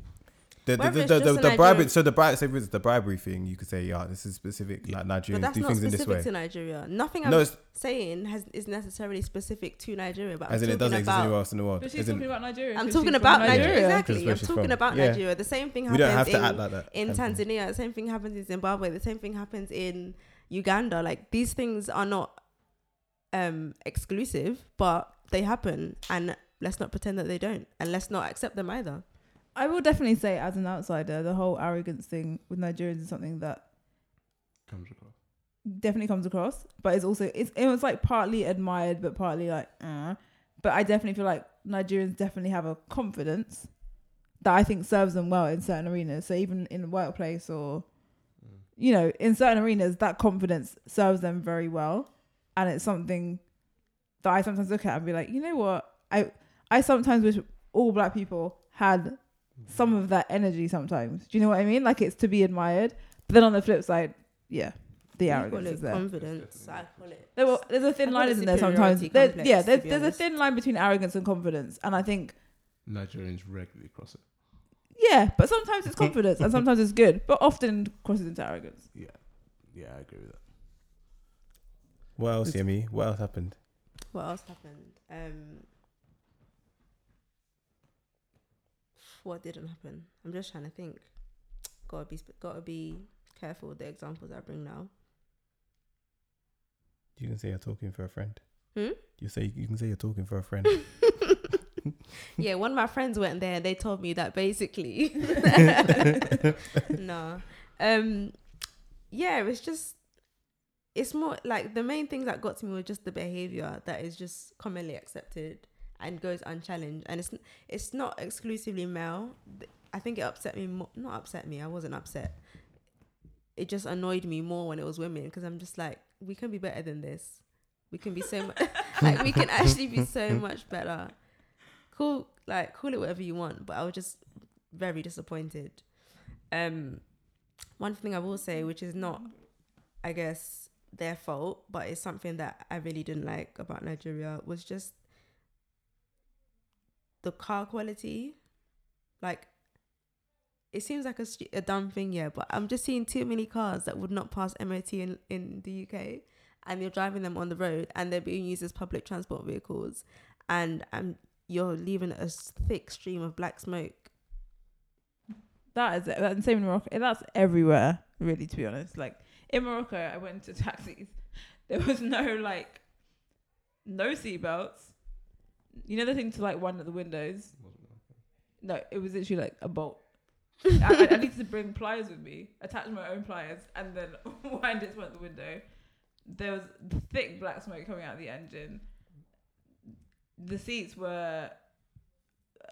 the the, the, the, the, the bribery, so the bribe, so if the bribery thing, you could say, yeah, this is specific. Like but Nigerians that's do things in this way. to Nigeria. Nothing No, I'm it's, saying has is necessarily specific to Nigeria. But as I'm in it doesn't exist anywhere else in the world. but she's talking about Nigeria. I'm talking about Nigeria. Nigeria. Because Exactly. I'm talking from. about Yeah. Nigeria. The same thing we happens don't have to in, act like that. in kind of thing. Tanzania. The same thing happens in Zimbabwe. The same thing happens in Uganda. Like these things are not um exclusive, but they happen, and let's not pretend that they don't, and let's not accept them either. I will definitely say, as an outsider, the whole arrogance thing with Nigerians is something that Comes across. definitely comes across, but it's also it's it was like partly admired, but partly like, uh. but I definitely feel like Nigerians definitely have a confidence that I think serves them well in certain arenas. So even in the workplace or you know, in certain arenas, that confidence serves them very well, and it's something that I sometimes look at and be like, you know what, I I sometimes wish all black people had some of that energy. Sometimes, do you know what I mean? Like it's to be admired. But then on the flip side, yeah, the You call arrogance it is there. confidence. I call it. There, well, there's a thin I line, it isn't there? Sometimes, superiority there, complex, yeah, to there's, be there's a thin line between arrogance and confidence, and I think, Nigerians regularly cross it. yeah, but sometimes it's confidence and sometimes it's good, but often crosses into arrogance. Yeah, yeah, I agree with that. What else, It's- Yemi? What else happened? What else happened? Um, what didn't happen? I'm just trying to think. Gotta be, gotta be careful with the examples I bring now. You can say you're talking for a friend. Hmm? You say you can say you're talking for a friend. yeah, one of my friends went there and they told me that basically. no. Um yeah, it was just it's more like the main things that got to me were just the behavior that is just commonly accepted and goes unchallenged and it's it's not exclusively male. I think it upset me more, not upset me. I wasn't upset. It just annoyed me more when it was women because I'm just like we can be better than this. We can be so much like we can actually be so much better cool like call it whatever you want but i was just very disappointed um one thing i will say which is not i guess their fault but it's something that i really didn't like about nigeria was just the car quality like it seems like a, a dumb thing yeah but i'm just seeing too many cars that would not pass mot in, in the uk and you're driving them on the road and they're being used as public transport vehicles and um, you're leaving a thick stream of black smoke. That is it. That's same in Morocco. That's everywhere, really. To be honest, like in Morocco, I went to taxis. There was no like, no seatbelts. You know the thing to like one at the windows. No, it was literally like a bolt. I, I, I needed to bring pliers with me, attach my own pliers, and then wind it at the window. There was thick black smoke coming out of the engine. The seats were,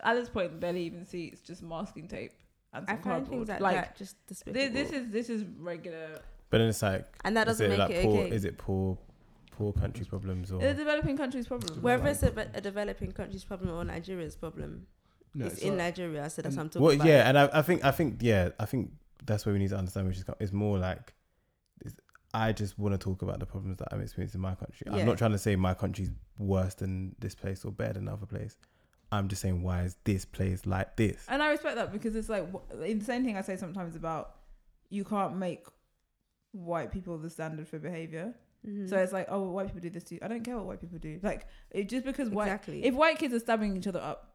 at this point, barely even seats, just masking tape and I some find cardboard. things like, like that just despicable. this, this is this is regular. But then it's like, and that doesn't it make like it poor? okay. Is it poor, poor country problems or? The developing countries' problem. Whether like- it's a, a developing country's problem or Nigeria's problem, No, it's it's in not- Nigeria, so that's what I'm talking Well, about. yeah, and I, I think I think yeah, I think that's where we need to understand which is it's more like it's, I just want to talk about the problems that I'm experiencing in my country. Yeah. I'm not trying to say my country's worse than this place or better than another place. I'm just saying why is this place like this? And I respect that because it's like wh- the same thing I say sometimes about you can't make white people the standard for behavior. Mhm. So it's like, oh, well, white people do this too. I don't care what white people do. Like, it, just because white, exactly. if white kids are stabbing each other up,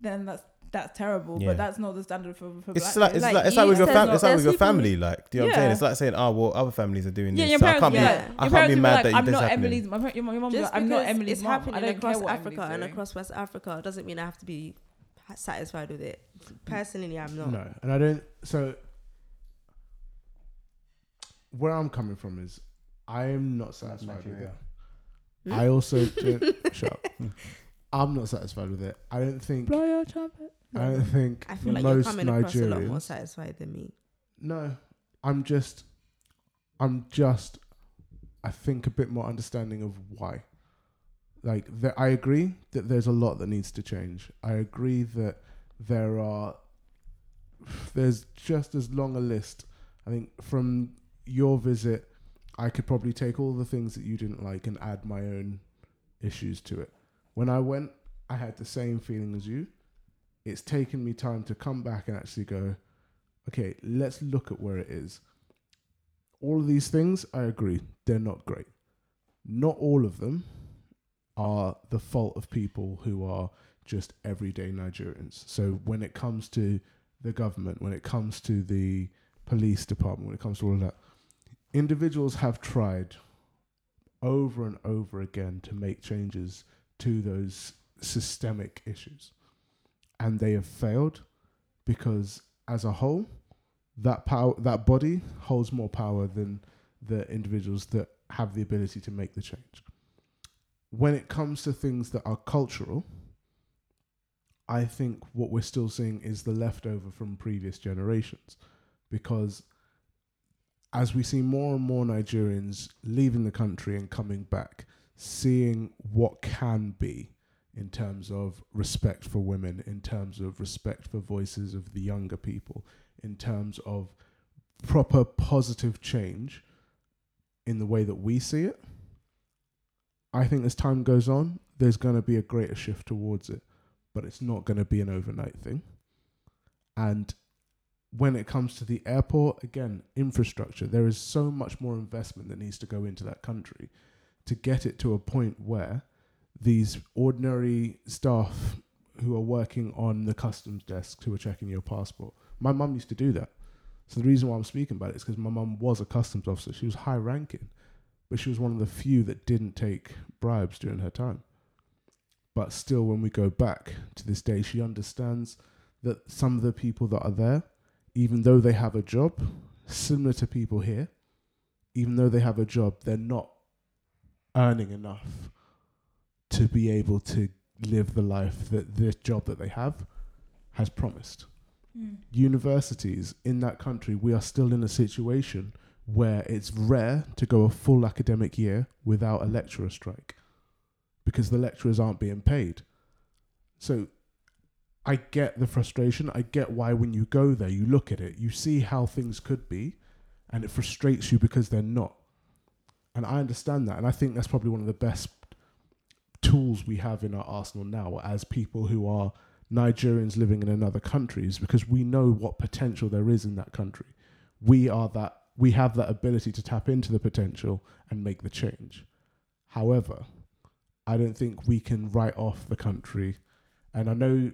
then that's that's terrible. Yeah. But that's not the standard for for It's black like it's Like, like, it's like with your said fam- not- it's like with there's your family. Like, do you know what I'm saying? It's like saying, oh well, other families are doing yeah, this. your so I parents, can't be, yeah. I your I can't parents be mad like, that you I'm this not happening. Emily's. My, par- your, mom- mom just like, I'm not because Emily's it's mom. happening I don't across care what Africa and across West Africa doesn't mean I have to be satisfied with it. Personally, I'm not. No, and I don't. So where I'm coming from is I am not satisfied with it. Nigeria. Hmm? I also don't, shut up. I'm not satisfied with it. I don't think. Blow your trumpet. I don't think I feel like you're most coming across a lot more Nigerians. satisfied than me. No, I'm just. I'm just. I think a bit more understanding of why. Like that, I agree that there's a lot that needs to change. I agree that there are. There's just as long a list. I think from your visit, I could probably take all the things that you didn't like and add my own issues to it. When I went, I had the same feeling as you. It's taken me time to come back and actually go, okay, let's look at where it is. All of these things, I agree, they're not great. Not all of them are the fault of people who are just everyday Nigerians. So when it comes to the government, when it comes to the police department, when it comes to all of that, individuals have tried over and over again to make changes to those systemic issues. And they have failed because as a whole, that power that body holds more power than the individuals that have the ability to make the change. When it comes to things that are cultural, I think what we're still seeing is the leftover from previous generations because as we see more and more Nigerians leaving the country and coming back, seeing what can be in terms of respect for women, in terms of respect for voices of the younger people, in terms of proper positive change, in the way that we see it. I think as time goes on, there's going to be a greater shift towards it, but it's not going to be an overnight thing. And when it comes to the airport, again, infrastructure, there is so much more investment that needs to go into that country to get it to a point where these ordinary staff who are working on the customs desks who are checking your passport. My mum used to do that. So the reason why I'm speaking about it is because my mum was a customs officer. She was high ranking, but she was one of the few that didn't take bribes during her time. But still, when we go back to this day, she understands that some of the people that are there, even though they have a job, similar to people here, even though they have a job, they're not earning enough to be able to live the life that this job that they have has promised. Mm. Universities in that country, we are still in a situation where it's rare to go a full academic year without a lecturer strike because the lecturers aren't being paid. So I get the frustration. I get why when you go there, you look at it, you see how things could be, and it frustrates you because they're not. And I understand that. And I think that's probably one of the best tools we have in our arsenal now as people who are Nigerians living in another country is because we know what potential there is in that country. We are that we have that ability to tap into the potential and make the change. However, I don't think we can write off the country. And I know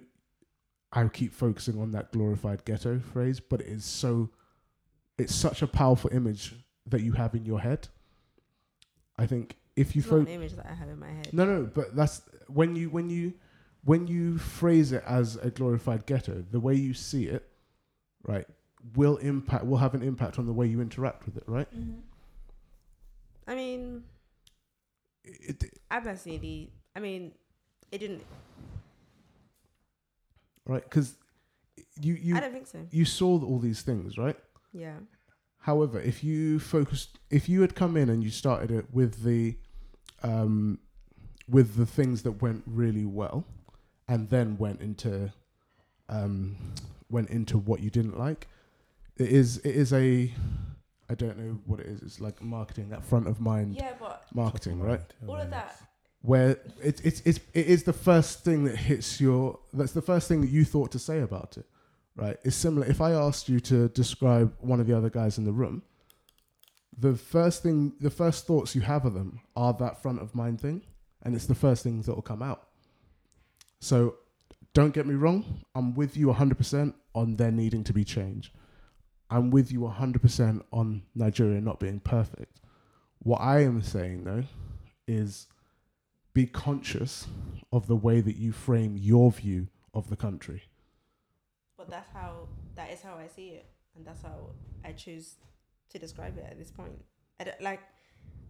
I keep focusing on that glorified ghetto phrase, but it is so it's such a powerful image that you have in your head. I think if you focus an image that I have in my head. no, no, but that's when you when you when you phrase it as a glorified ghetto, the way you see it, right, will impact will have an impact on the way you interact with it, right? Mm-hmm. I mean, It, I personally, the I mean, it didn't. Right, because you you I don't think so. you saw all these things, right? Yeah. However, if you focused, if you had come in and you started it with the, um, with the things that went really well, and then went into, um, went into what you didn't like, it is it is a, I don't know what it is. It's like marketing, that front of mind Yeah, but marketing, right? all of that. Where it's it's it's it is the first thing that hits your. That's the first thing that you thought to say about it right? It's similar. If I asked you to describe one of the other guys in the room, the first thing, the first thoughts you have of them are that front of mind thing, and it's the first things that will come out. So, don't get me wrong. I'm with you 100% on there needing to be change. I'm with you 100% on Nigeria not being perfect. What I am saying though is be conscious of the way that you frame your view of the country. But that's how that is how I see it, and that's how I choose to describe it at this point. I don't, like,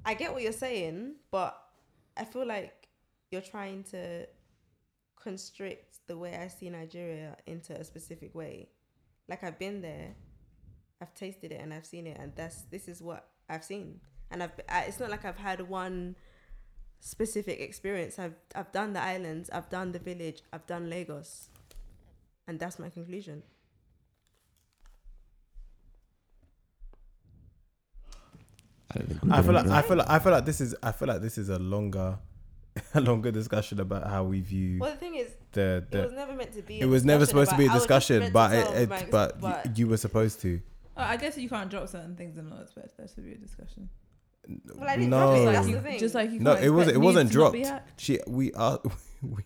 I get what you're saying, but I feel like you're trying to constrict the way I see Nigeria into a specific way. Like I've been there, I've tasted it, and I've seen it, and that's this is what I've seen. And I've it's not like I've had one specific experience. I've I've done the islands, I've done the village, I've done Lagos, and that's my conclusion. I don't think I feel like I feel like I feel like this is I feel like this is a longer a longer discussion about how we view Well, the thing is, the it was never meant to be. It was never supposed to be a about- I was just discussion, but it, it but, but you, you were supposed to. Oh, I guess you can't drop certain things and not expect there to be a discussion. Well, I didn't drop it, no, that's the thing. Just like you No, it wasn't- it wasn't to not be dropped. she we are we,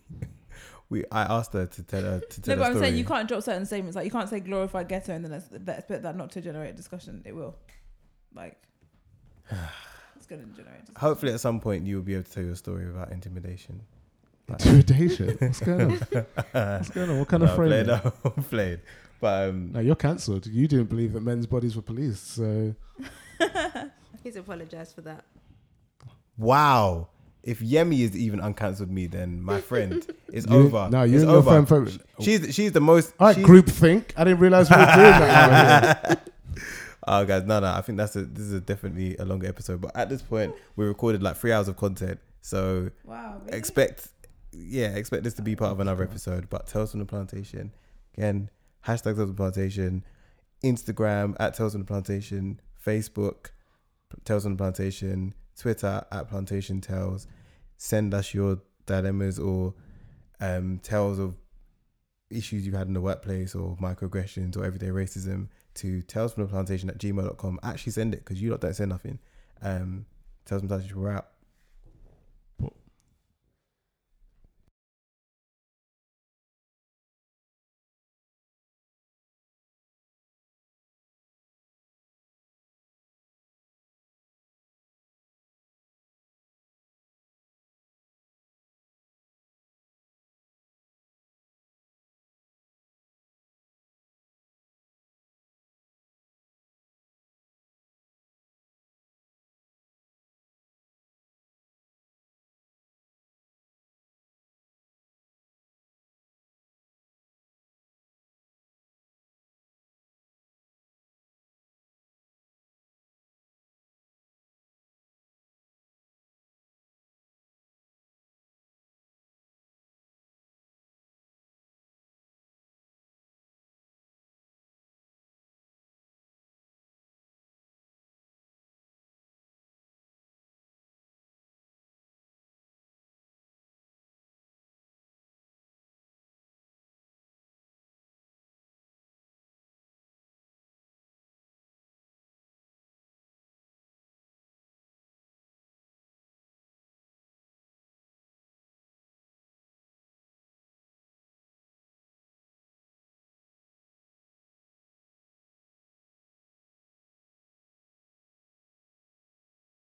we I asked her to tell her to tell No, but a I'm story. saying you can't drop certain statements. Like you can't say glorified ghetto and then ex- expect that not to generate discussion. It will, like, it's gonna generate. Discussion. Hopefully, at some point, you will be able to tell your story without intimidation. Like- Intimidation. What's going on? What's going on? What kind no, of frame? played, no, played. But um, No, you're cancelled. You didn't believe that men's bodies were policed, so He's apologize for that. wow, if Yemi is even uncancelled me, then my friend is You- over. No, you it's and your over. friend. Fo- She's she's the most. All right, she's- group think. I didn't realize we were doing that. Oh, guys, no, no. I think that's a this is a definitely a longer episode. But at this point, we recorded like three hours of content, so Wow. Really? expect yeah expect this to be part of another episode but tales from the plantation again hashtag tales from the plantation instagram at tales from the plantation facebook Tales on the Plantation, Twitter at Plantation Tales. Send us your dilemmas or um, tales of issues you've had in the workplace or microaggressions or everyday racism to tales from the plantation at gmail.com. Actually send it because you lot don't say nothing. Um, tales from the plantation, we're out.